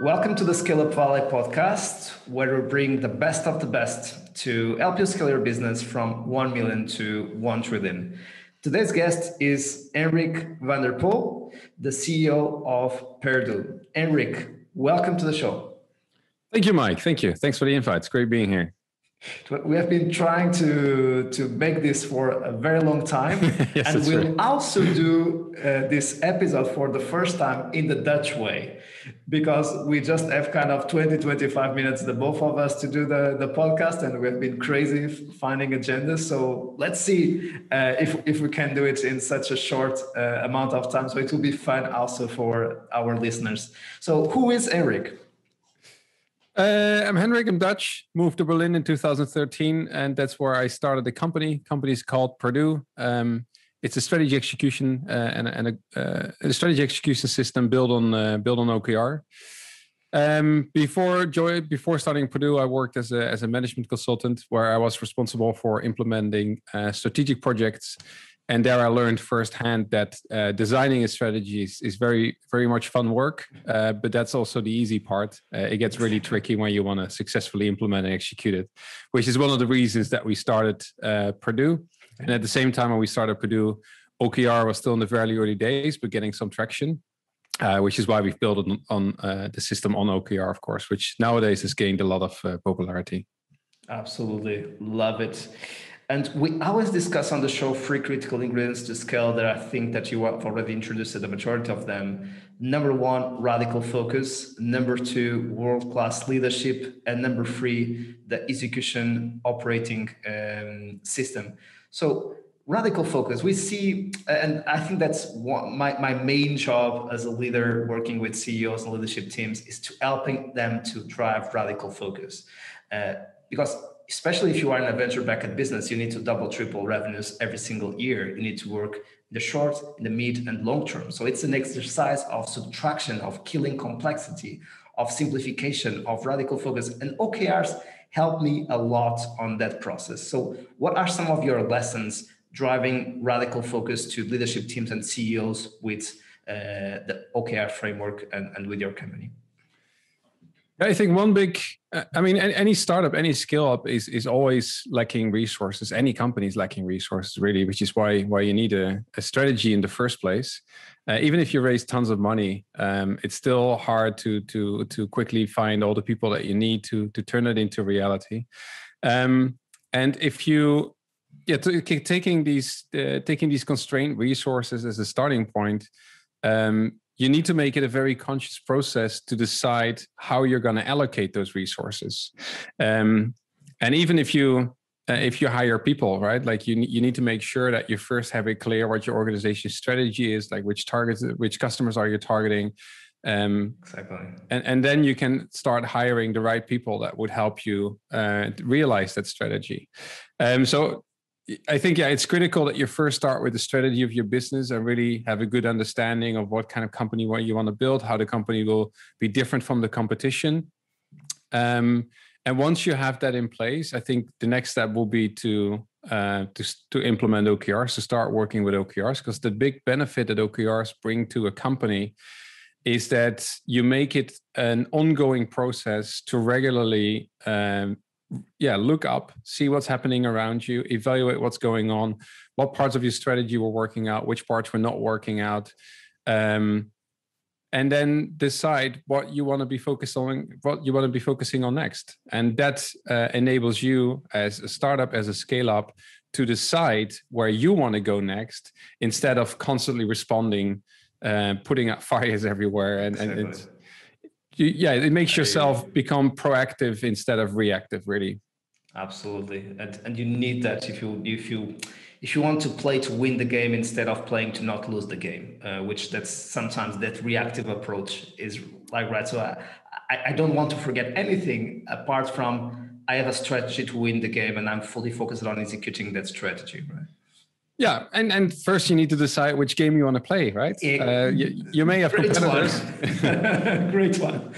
Welcome to the Scale Up Valley podcast, where we bring the best of the best to help you scale your business from 1 million to 1 trillion. Today's guest is Henrik van der Pol, the CEO of Perdoo. Henrik, welcome to the show. Thank you, Mike. Thank you. Thanks for the invite. It's great being here. We have been trying to to make this for a very long time, yes, and we'll true. also do uh, this episode for the first time in the Dutch way, because we just have kind of 20, 25 minutes, the both of us, to do the, the podcast, and we've been crazy finding agendas. So let's see uh, if if we can do it in such a short uh, amount of time. So it will be fun also for our listeners. So who is Henrik? Uh, I'm Henrik. I'm Dutch. Moved to Berlin in 2013, and that's where I started the company. Company is called Perdoo. Um, it's a strategy execution uh, and, and a, uh, a, strategy execution system built on uh, built on OKR. Um, before joy, before starting Perdoo, I worked as a as a management consultant, where I was responsible for implementing uh, strategic projects and there I learned firsthand that uh, designing a strategy is, is, very very much fun work, uh, but that's also the easy part. Uh, it gets really tricky when you want to successfully implement and execute it, which is one of the reasons that we started uh, Perdoo. And at the same time, when we started Perdoo, OKR was still in the very early days, but getting some traction. Uh, which is why we've built on, on uh, the system on OKR, of course, which nowadays has gained a lot of popularity. Absolutely, love it. And we always discuss on the show three critical ingredients to scale that I think that you have already introduced to the majority of them. Number one, radical focus. Number two, world-class leadership. And number three, the execution operating um, system. So radical focus, we see, and I think that's one, my, my main job as a leader working with CEOs and leadership teams is to helping them to drive radical focus. Uh, because especially if you are in a venture backed business, you need to double, triple revenues every single year. You need to work the short, the mid, and long term. So it's an exercise of subtraction, of killing complexity, of simplification, of radical focus. And OKRs help me a lot on that process. So, what are some of your lessons driving radical focus to leadership teams and CEOs with uh, the OKR framework and, and with your company? I think one big, uh, I mean, any startup, any scale up is is always lacking resources. Any company is lacking resources, really, which is why why you need a, a strategy in the first place. Uh, even if you raise tons of money, um, it's still hard to to to quickly find all the people that you need to to turn it into reality. Um, and if you, yeah, to, taking these uh, taking these constrained resources as a starting point. Um, you need to make it a very conscious process to decide how you're going to allocate those resources. Um, and even if you uh, if you hire people right? Like you, you need to make sure that you first have it clear what your organization strategy is like which targets which customers are you targeting um, exactly. and, and then you can start hiring the right people that would help you uh, realize that strategy. Um, so I think yeah, it's critical that you first start with the strategy of your business and really have a good understanding of what kind of company what you want to build, how the company will be different from the competition. Um, and once you have that in place, I think the next step will be to uh, to to implement OKRs, to start working with OKRs, because the big benefit that OKRs bring to a company is that you make it an ongoing process to regularly um, yeah look up see what's happening around you evaluate what's going on what parts of your strategy were working out which parts were not working out um, and then decide what you want to be focused on what you want to be focusing on next and that uh, enables you as a startup as a scale up to decide where you want to go next instead of constantly responding uh, putting out fires everywhere and, exactly. and it's you, yeah it makes yourself become proactive instead of reactive really. Absolutely. And, and you need that if you if you if you want to play to win the game instead of playing to not lose the game uh, which that's sometimes that reactive approach is like right so I, I don't want to forget anything apart from i have a strategy to win the game and i'm fully focused on executing that strategy right yeah, and and first you need to decide which game you want to play, right? Uh, you, you, may have Great competitors. One. Great one.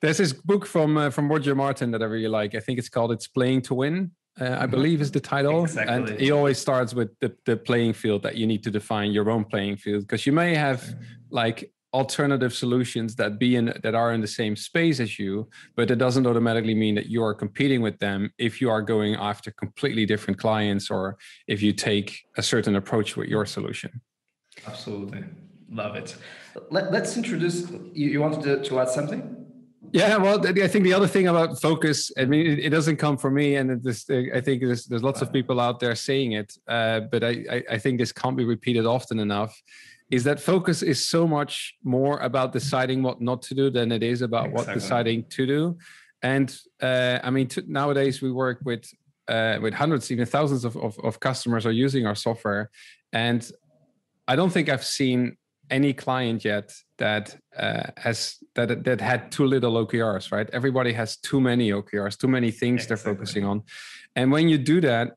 There's this book from uh, from Roger Martin that I really like. I think it's called "It's Playing to Win." Uh, I mm-hmm. believe is the title, exactly. and he always starts with the, the playing field that you need to define your own playing field because you may have like alternative solutions that be in that are in the same space as you but it doesn't automatically mean that you are competing with them if you are going after completely different clients or if you take a certain approach with your solution. Absolutely. Love it. Let, us introduce you, you wanted to, to add something? Yeah, well, I think the other thing about focus, I mean, it, doesn't come from me, and this, I think there's, there's lots of people out there saying it, uh, but I, I think this can't be repeated often enough. Is that focus is so much more about deciding what not to do than it is about exactly. what deciding to do, and uh, I mean, t- nowadays we work with uh, with hundreds, even thousands of, of, of customers are using our software, and I don't think I've seen any client yet that uh, has that that had too little OKRs, right? Everybody has too many OKRs, too many things exactly. they're focusing on, and when you do that,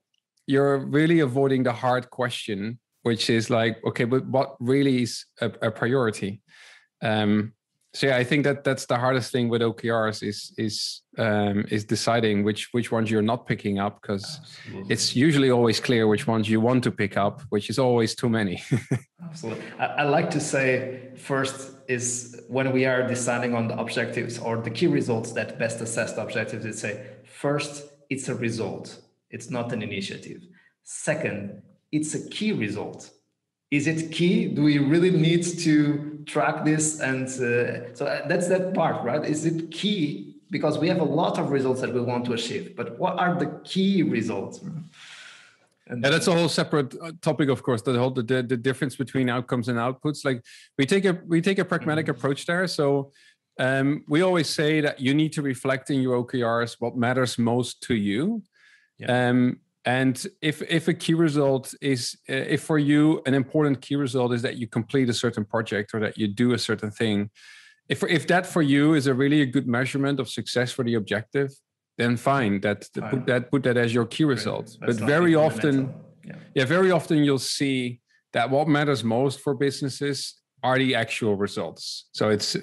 you're really avoiding the hard question, which is like, okay, but what really is a, a priority? Um, so yeah, I think that that's the hardest thing with OKRs is is um, is deciding which which ones you're not picking up because it's usually always clear which ones you want to pick up, which is always too many. Absolutely, I, I, like to say first is when we are deciding on the objectives or the key results that best assess the objectives. It's say first it's a result, it's not an initiative. Second, it's a key result is it key do we really need to track this and uh, so uh, that's that part right is it key because we have a lot of results that we want to achieve but what are the key results and yeah, that's a whole separate uh, topic, of course. The whole the, the difference between outcomes and outputs. Like we take a we take a pragmatic mm-hmm. approach there. So um, we always say that you need to reflect in your OKRs what matters most to you. Yeah. Um, and if if a key result is uh, if for you an important key result is that you complete a certain project or that you do a certain thing, if if that for you is a really a good measurement of success for the objective, then fine. That put that put that as your key result. But very often, yeah. yeah, very often you'll see that what matters most for businesses are the actual results. So it's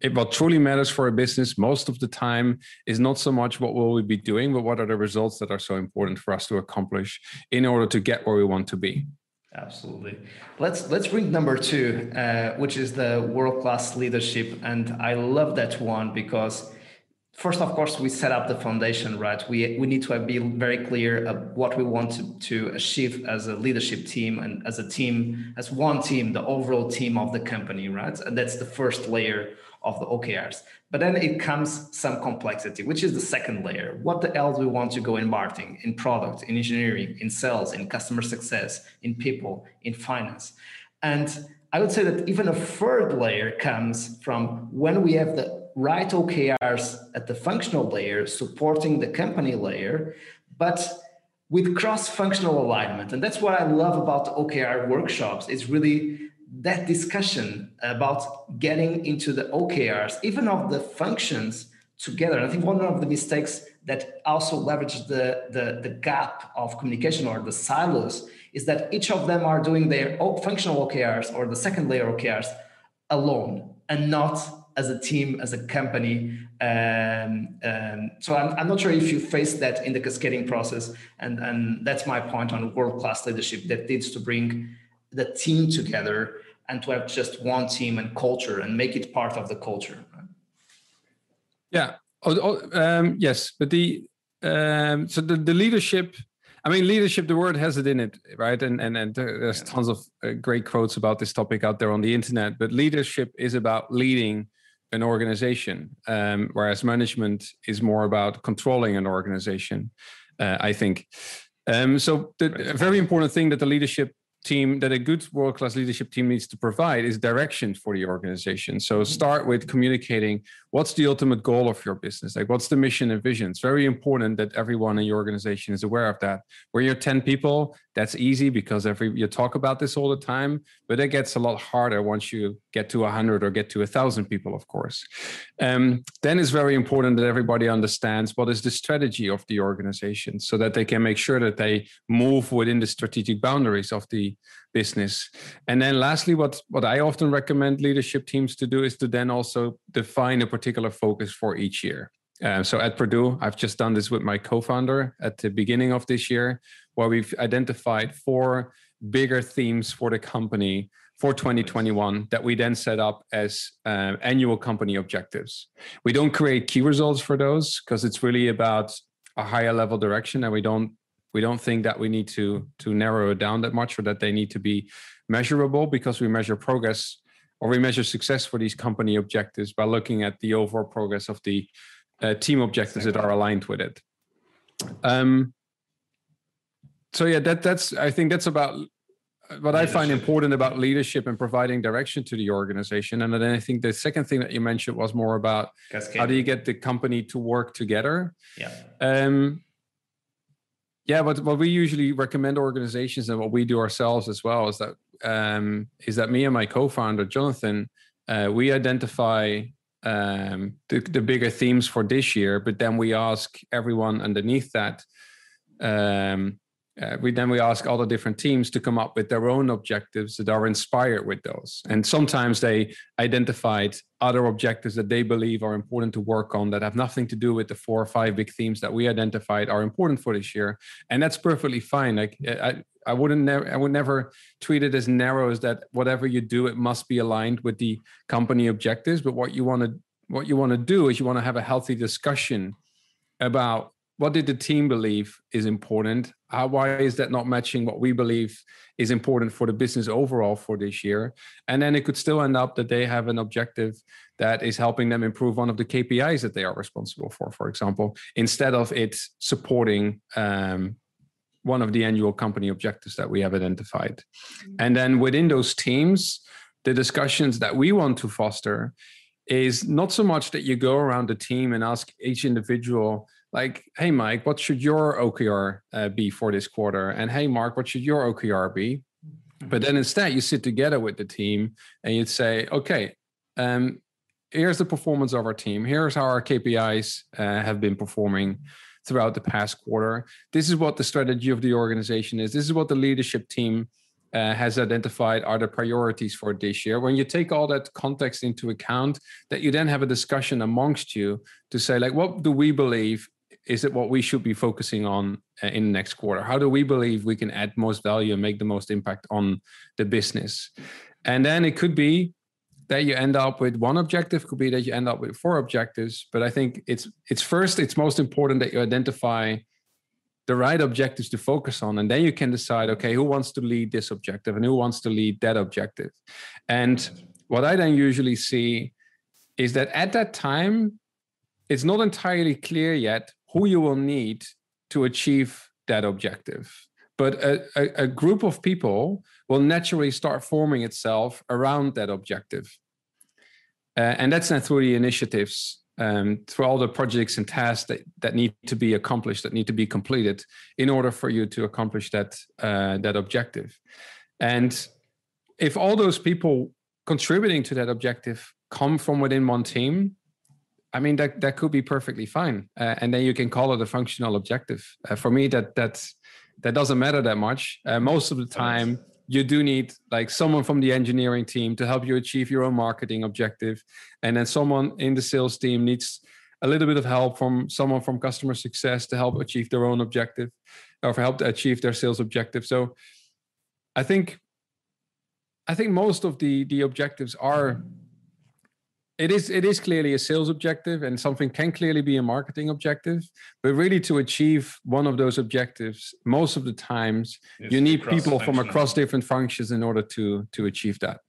it, what truly matters for a business most of the time is not so much what will we be doing, but what are the results that are so important for us to accomplish in order to get where we want to be. Absolutely. Let's let's bring number two, uh, which is the world class leadership, and I love that one because first of course we set up the foundation right? We we need to be very clear of what we want to, to achieve as a leadership team and as a team as one team the overall team of the company right? And that's the first layer of the okrs but then it comes some complexity which is the second layer. What the hell do we want to go in marketing in product in engineering in sales in customer success in people in finance? And i would say that even a third layer comes from when we have the write OKRs at the functional layer, supporting the company layer, but with cross-functional alignment. And that's what I love about OKR workshops. It's really that discussion about getting into the OKRs, even of the functions together. And I think one of the mistakes that also leverages the, the, the gap of communication or the silos is that each of them are doing their functional OKRs or the second layer OKRs alone and not as a team, as a company. Um, um, so I'm, I'm not sure if you face that in the cascading process. And, and that's my point on world class leadership that needs to bring the team together and to have just one team and culture and make it part of the culture. Yeah. Oh, oh, um, yes, but the um, so the, the leadership I mean, leadership, the word has it in it, right? And and, and there's tons of uh, great quotes about this topic out there on the internet. But leadership is about leading an organization, um, whereas management is more about controlling an organization. Uh, I think. Um, so the, very important thing that the leadership team that a good world class leadership team needs to provide is direction for the organization. So mm-hmm. start with communicating what's the ultimate goal of your business? Like what's the mission and vision? It's very important that everyone in your organization is aware of that. Where you're 10 people, that's easy because every you talk about this all the time, but it gets a lot harder once you get to 100 or get to 1,000 people, of course. Um, then it's very important that everybody understands what is the strategy of the organization so that they can make sure that they move within the strategic boundaries of the business. And then lastly, what, what I often recommend leadership teams to do is to then also define a particular focus for each year. Uh, so at Perdoo, I've just done this with my co-founder at the beginning of this year, where we've identified four bigger themes for the company for 2021 that we then set up as uh, annual company objectives. We don't create key results for those because it's really about a higher level direction, and we don't we don't think that we need to to narrow it down that much or that they need to be measurable because we measure progress or we measure success for these company objectives by looking at the overall progress of the uh, team objectives that are aligned with it. Um, so yeah, that that's I think that's about what leadership. I find important about leadership and providing direction to the organization. And then I think the second thing that you mentioned was more about Cascade. how do you get the company to work together? Yeah. Um, yeah, but what we usually recommend organizations and what we do ourselves as well is that um, is that me and my co-founder Jonathan, uh, we identify um, the, the bigger themes for this year, but then we ask everyone underneath that um, uh, we then we ask all the different teams to come up with their own objectives that are inspired with those. And sometimes they identified other objectives that they believe are important to work on that have nothing to do with the four or five big themes that we identified are important for this year. And that's perfectly fine. Like i i wouldn't never i would never treat it as narrow as that whatever you do it must be aligned with the company objectives. But what you want to what you want to do is you want to have a healthy discussion about what did the team believe is important? How, why is that not matching what we believe is important for the business overall for this year? And then it could still end up that they have an objective that is helping them improve one of the KPIs that they are responsible for, for example, instead of it supporting um, one of the annual company objectives that we have identified. Mm-hmm. And then within those teams, the discussions that we want to foster is not so much that you go around the team and ask each individual like, hey, Mike, what should your OKR uh, be for this quarter? And hey, Mark, what should your OKR be? But then instead, you sit together with the team and you'd say, okay, um, here's the performance of our team. Here's how our KPIs uh, have been performing throughout the past quarter. This is what the strategy of the organization is. This is what the leadership team uh, has identified are the priorities for this year. When you take all that context into account, that you then have a discussion amongst you to say, like, what do we believe is it what we should be focusing on uh, in the next quarter? How do we believe we can add most value and make the most impact on the business? And then it could be that you end up with one objective, could be that you end up with four objectives. But I think it's it's first, it's most important that you identify the right objectives to focus on. And then you can decide, okay, who wants to lead this objective and who wants to lead that objective. And what I then usually see is that at that time, it's not entirely clear yet who you will need to achieve that objective. But a, a, a, group of people will naturally start forming itself around that objective. Uh, and that's then through the initiatives, um, through all the projects and tasks that, that need to be accomplished, that need to be completed in order for you to accomplish that, uh, that objective. And if all those people contributing to that objective come from within one team, I mean that that could be perfectly fine, uh, and then you can call it a functional objective. Uh, for me, that that's that doesn't matter that much. Uh, most of the time, you do need like someone from the engineering team to help you achieve your own marketing objective, and then someone in the sales team needs a little bit of help from someone from customer success to help achieve their own objective, or for help to achieve their sales objective. So, I think I think most of the the objectives are it is it is clearly a sales objective and something can clearly be a marketing objective but really to achieve one of those objectives most of the times it's you need people from across different functions in order to to achieve that.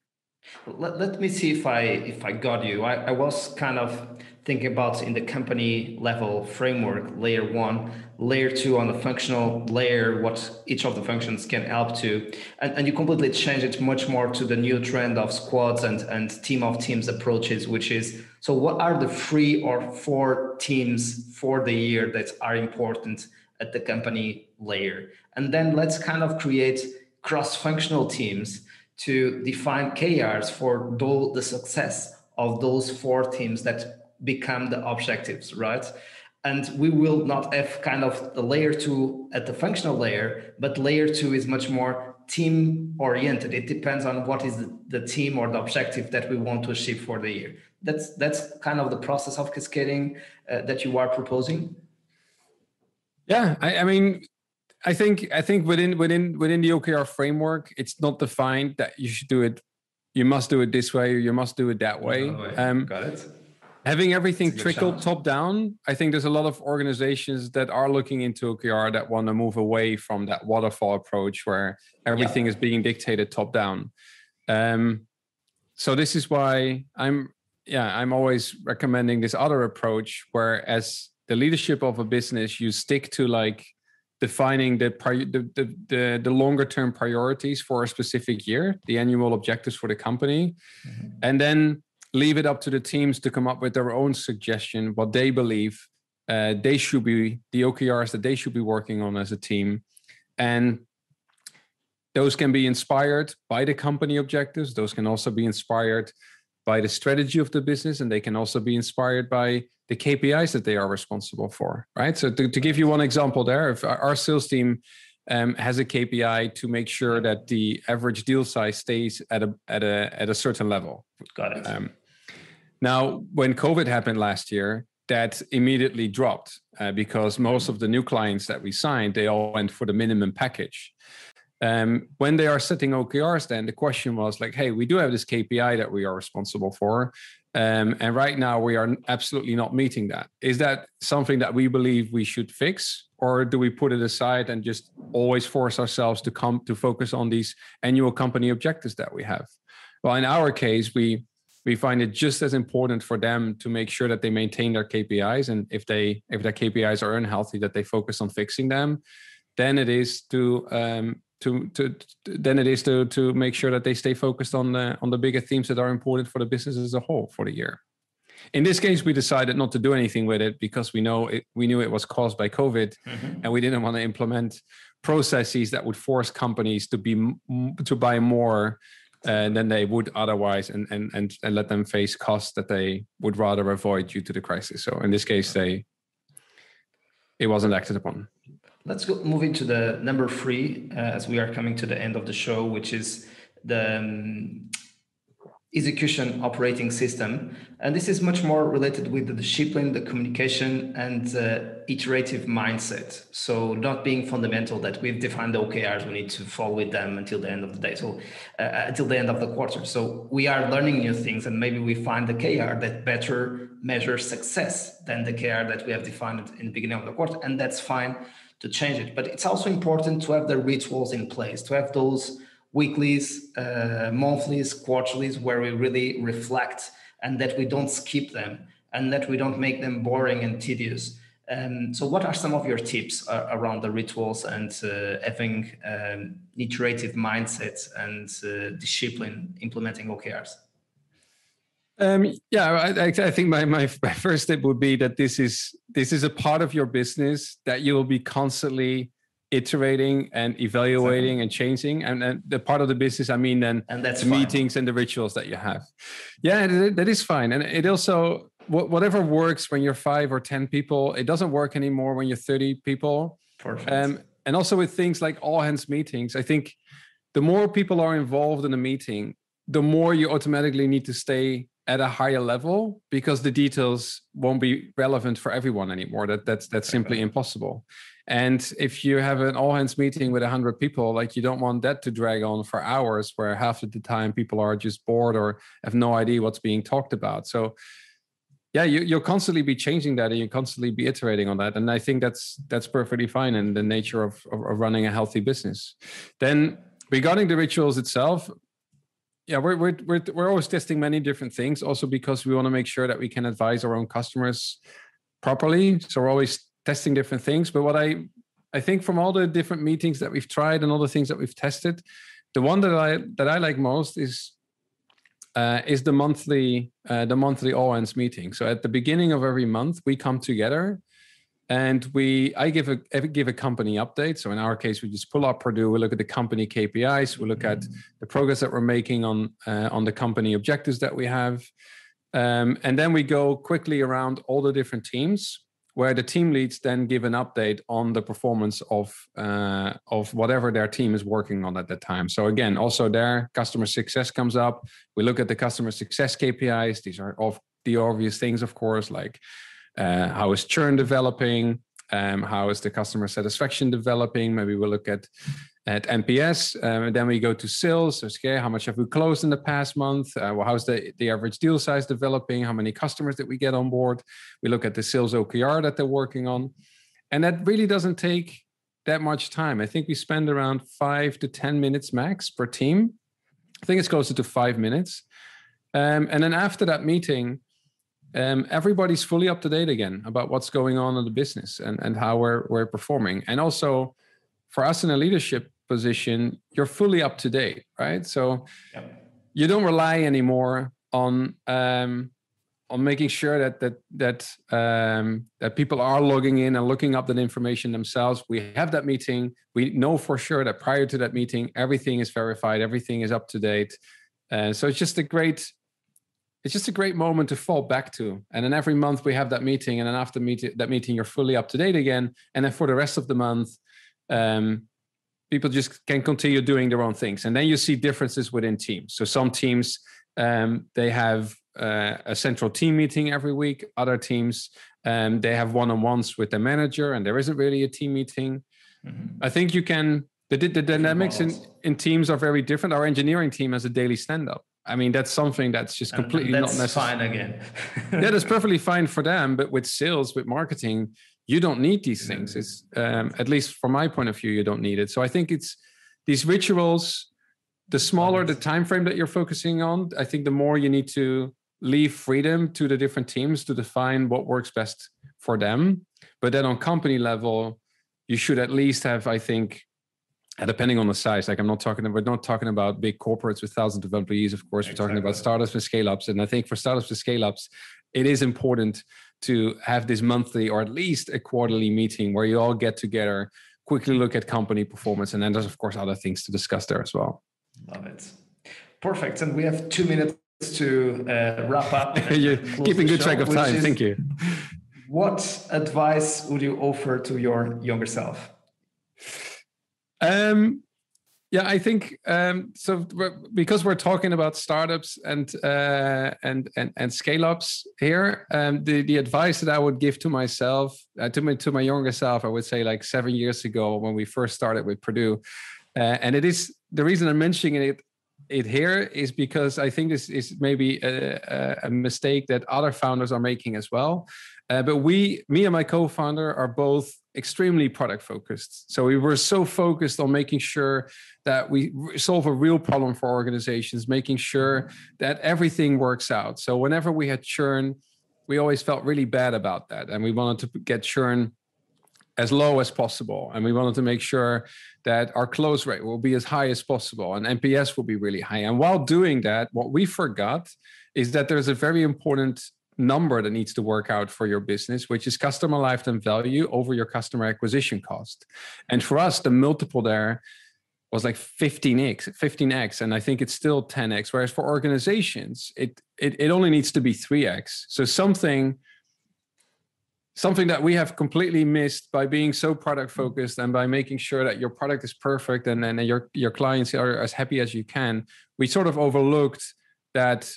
Let, let me see if i if i got you. I, I was kind of thinking about in the company level framework layer one. Layer two on the functional layer what each of the functions can help to. And, and you completely change it much more to the new trend of squads and and team of teams approaches which is so what are the three or four teams for the year that are important at the company layer? And then let's kind of create cross-functional teams to define KRs for the success of those four teams that become the objectives, right? And we will not have kind of the layer two at the functional layer, but layer two is much more team oriented. It depends on what is the, the team or the objective that we want to achieve for the year. That's that's kind of the process of cascading uh, that you are proposing. Yeah, I, I mean, I think I think within within within the OKR framework, it's not defined that you should do it. You must do it this way, you must do it that way. way. Um, Got it. Having everything trickle top down, I think there's a lot of organizations that are looking into OKR that want to move away from that waterfall approach where everything yeah. is being dictated top down. Um, so this is why I'm yeah I'm always recommending this other approach where as the leadership of a business you stick to like defining the, the, the, the, the longer term priorities for a specific year, the annual objectives for the company, mm-hmm. and then leave it up to the teams to come up with their own suggestion, what they believe uh, they should be, the OKRs that they should be working on as a team. And those can be inspired by the company objectives. Those can also be inspired by the strategy of the business, and they can also be inspired by the KPIs that they are responsible for, right? So to, to give you one example there, if our sales team um, has a KPI to make sure that the average deal size stays at a at a at a certain level. Got it. Um, now, when COVID happened last year, that immediately dropped uh, because most of the new clients that we signed they all went for the minimum package. Um, when they are setting OKRs, then the question was like, hey, we do have this KPI that we are responsible for. Um, and right now, we are absolutely not meeting that. Is that something that we believe we should fix, or do we put it aside and just always force ourselves to come to focus on these annual company objectives that we have? Well, in our case, we we find it just as important for them to make sure that they maintain their KPIs, and if they if their KPIs are unhealthy, that they focus on fixing them. Then it is to um, to to then it is to to make sure that they stay focused on the on the bigger themes that are important for the business as a whole for the year. In this case, we decided not to do anything with it because we know it, we knew it was caused by COVID, mm-hmm. and we didn't want to implement processes that would force companies to be to buy more uh, than they would otherwise, and, and and and let them face costs that they would rather avoid due to the crisis. So in this case, they it wasn't acted upon. Let's go move into the number three uh, as we are coming to the end of the show, which is the um, execution operating system. And this is much more related with the discipline, the communication, and uh, iterative mindset. So, not being fundamental that we've defined the OKRs, we need to follow with them until the end of the day. So, uh, uh until the end of the quarter. So, we are learning new things, and maybe we find the KR that better measures success than the KR that we have defined in the beginning of the quarter. And that's fine to change it. But it's also important to have the rituals in place, to have those weeklies, uh, monthlies, quarterlies, where we really reflect and that we don't skip them and that we don't make them boring and tedious. Um, so, what are some of your tips uh, around the rituals and uh, having um, iterative mindset and uh, discipline implementing OKRs? Um, yeah, I, I, think my, my, first tip would be that this is this is a part of your business that you will be constantly iterating and evaluating exactly. and changing. And, and, the part of the business, I mean, then and that's the fine. meetings and the rituals that you have. Yeah, that is fine. And it also whatever works when you're five or ten people, it doesn't work anymore when you're thirty people. Perfect. Um, and also with things like all hands meetings, I think the more people are involved in a meeting, the more you automatically need to stay at a higher level because the details won't be relevant for everyone anymore. That that's that's simply impossible. And if you have an all hands meeting with 100 people, like you don't want that to drag on for hours where half of the time people are just bored or have no idea what's being talked about. So, yeah, you, you'll constantly be changing that and you'll constantly be iterating on that. And I think that's that's perfectly fine in the nature of, of, of running a healthy business. Then regarding the rituals itself, yeah we're, we're we're we're always testing many different things also because we want to make sure that we can advise our own customers properly. So we're always testing different things but what i i think from all the different meetings that we've tried and all the things that we've tested the one that i that i like most is uh, is the monthly uh, the monthly all hands meeting. So at the beginning of every month we come together and we i give a give a company update. So in our case we just pull up perdoo we look at the company kpis we look at the progress that we're making on uh, on the company objectives that we have. Um, and then we go quickly around all the different teams where the team leads then give an update on the performance of uh, of whatever their team is working on at that time. So again also there customer success comes up. We look at the customer success kpis these are of the obvious things of course like uh, how is churn developing? Um, how is the customer satisfaction developing? Maybe we'll look at at NPS, um, and then we go to sales. Okay, how much have we closed in the past month? Uh, well, how's the the average deal size developing? How many customers did we get on board? We look at the sales OKR that they're working on, and that really doesn't take that much time. I think we spend around five to ten minutes max per team. I think it's closer to five minutes, um, and then after that meeting um, everybody's fully up to date again about what's going on in the business and, and how we're, we're performing. And also for us in a leadership position, you're fully up to date, right? So yep. you don't rely anymore on um, on making sure that that that um, that people are logging in and looking up that information themselves. We have that meeting. We know for sure that prior to that meeting, everything is verified, everything is up to date. Uh, so it's just a great it's just a great moment to fall back to. And then every month we have that meeting, and then after that meeting, you're fully up to date again. And then for the rest of the month, um, people just can continue doing their own things. And then you see differences within teams. So some teams um, they have uh, a central team meeting every week. Other teams um, they have one-on-ones with the manager, and there isn't really a team meeting. Mm-hmm. I think you can. The, the dynamics in, in teams are very different. Our engineering team has a daily stand-up I mean, that's something that's just completely that's not necessary. fine again. yeah, that is perfectly fine for them, but with sales, with marketing, you don't need these things. It's um, at least from my point of view, you don't need it. So I think it's these rituals. The smaller the time frame that you're focusing on, I think the more you need to leave freedom to the different teams to define what works best for them. But then on company level, you should at least have, I think, depending on the size, like I'm not talking, we're not talking about big corporates with thousands of employees. Of course, exactly. we're talking about startups and scale ups. And I think for startups and scale ups, it is important to have this monthly or at least a quarterly meeting where you all get together, quickly look at company performance, and then there's of course other things to discuss there as well. Love it. Perfect. And we have two minutes to uh, wrap up. You're keeping good show, track of time. Thank you. What advice would you offer to your younger self? Um, yeah, I think um, so. Because we're talking about startups and uh, and and and scale ups here, um, the the advice that I would give to myself, uh, to my to my younger self, I would say like seven years ago when we first started with Perdoo, uh, and it is the reason I'm mentioning it it here is because I think this is maybe a, a mistake that other founders are making as well. Uh, but we, me and my co-founder, are both extremely product focused. So we were so focused on making sure that we solve a real problem for organizations, making sure that everything works out. So whenever we had churn, we always felt really bad about that, and we wanted to get churn as low as possible, and we wanted to make sure that our close rate will be as high as possible, and NPS will be really high. And while doing that, what we forgot is that there's a very important number that needs to work out for your business, which is customer lifetime value over your customer acquisition cost. And for us, the multiple there was like 15x, 15x, and I think it's still 10x. Whereas for organizations, it it, it only needs to be 3x. So something something that we have completely missed by being so product focused and by making sure that your product is perfect and then your your clients are as happy as you can. We sort of overlooked that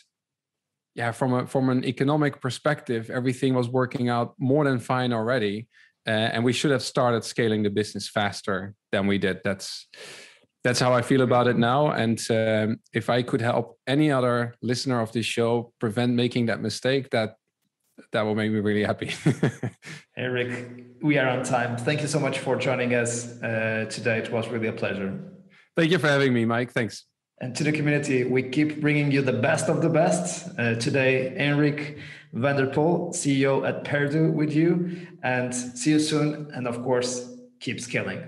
yeah, from a from an economic perspective, everything was working out more than fine already, uh, and we should have started scaling the business faster than we did. That's that's how I feel about it now. And um, if I could help any other listener of this show prevent making that mistake, that that will make me really happy. Eric, we are on time. Thank you so much for joining us uh, today. It was really a pleasure. Thank you for having me, Mike. Thanks. And to the community, we keep bringing you the best of the best. Uh, today, Henrik van der Pol, CEO at Perdoo, with you. And see you soon. And of course, keep scaling.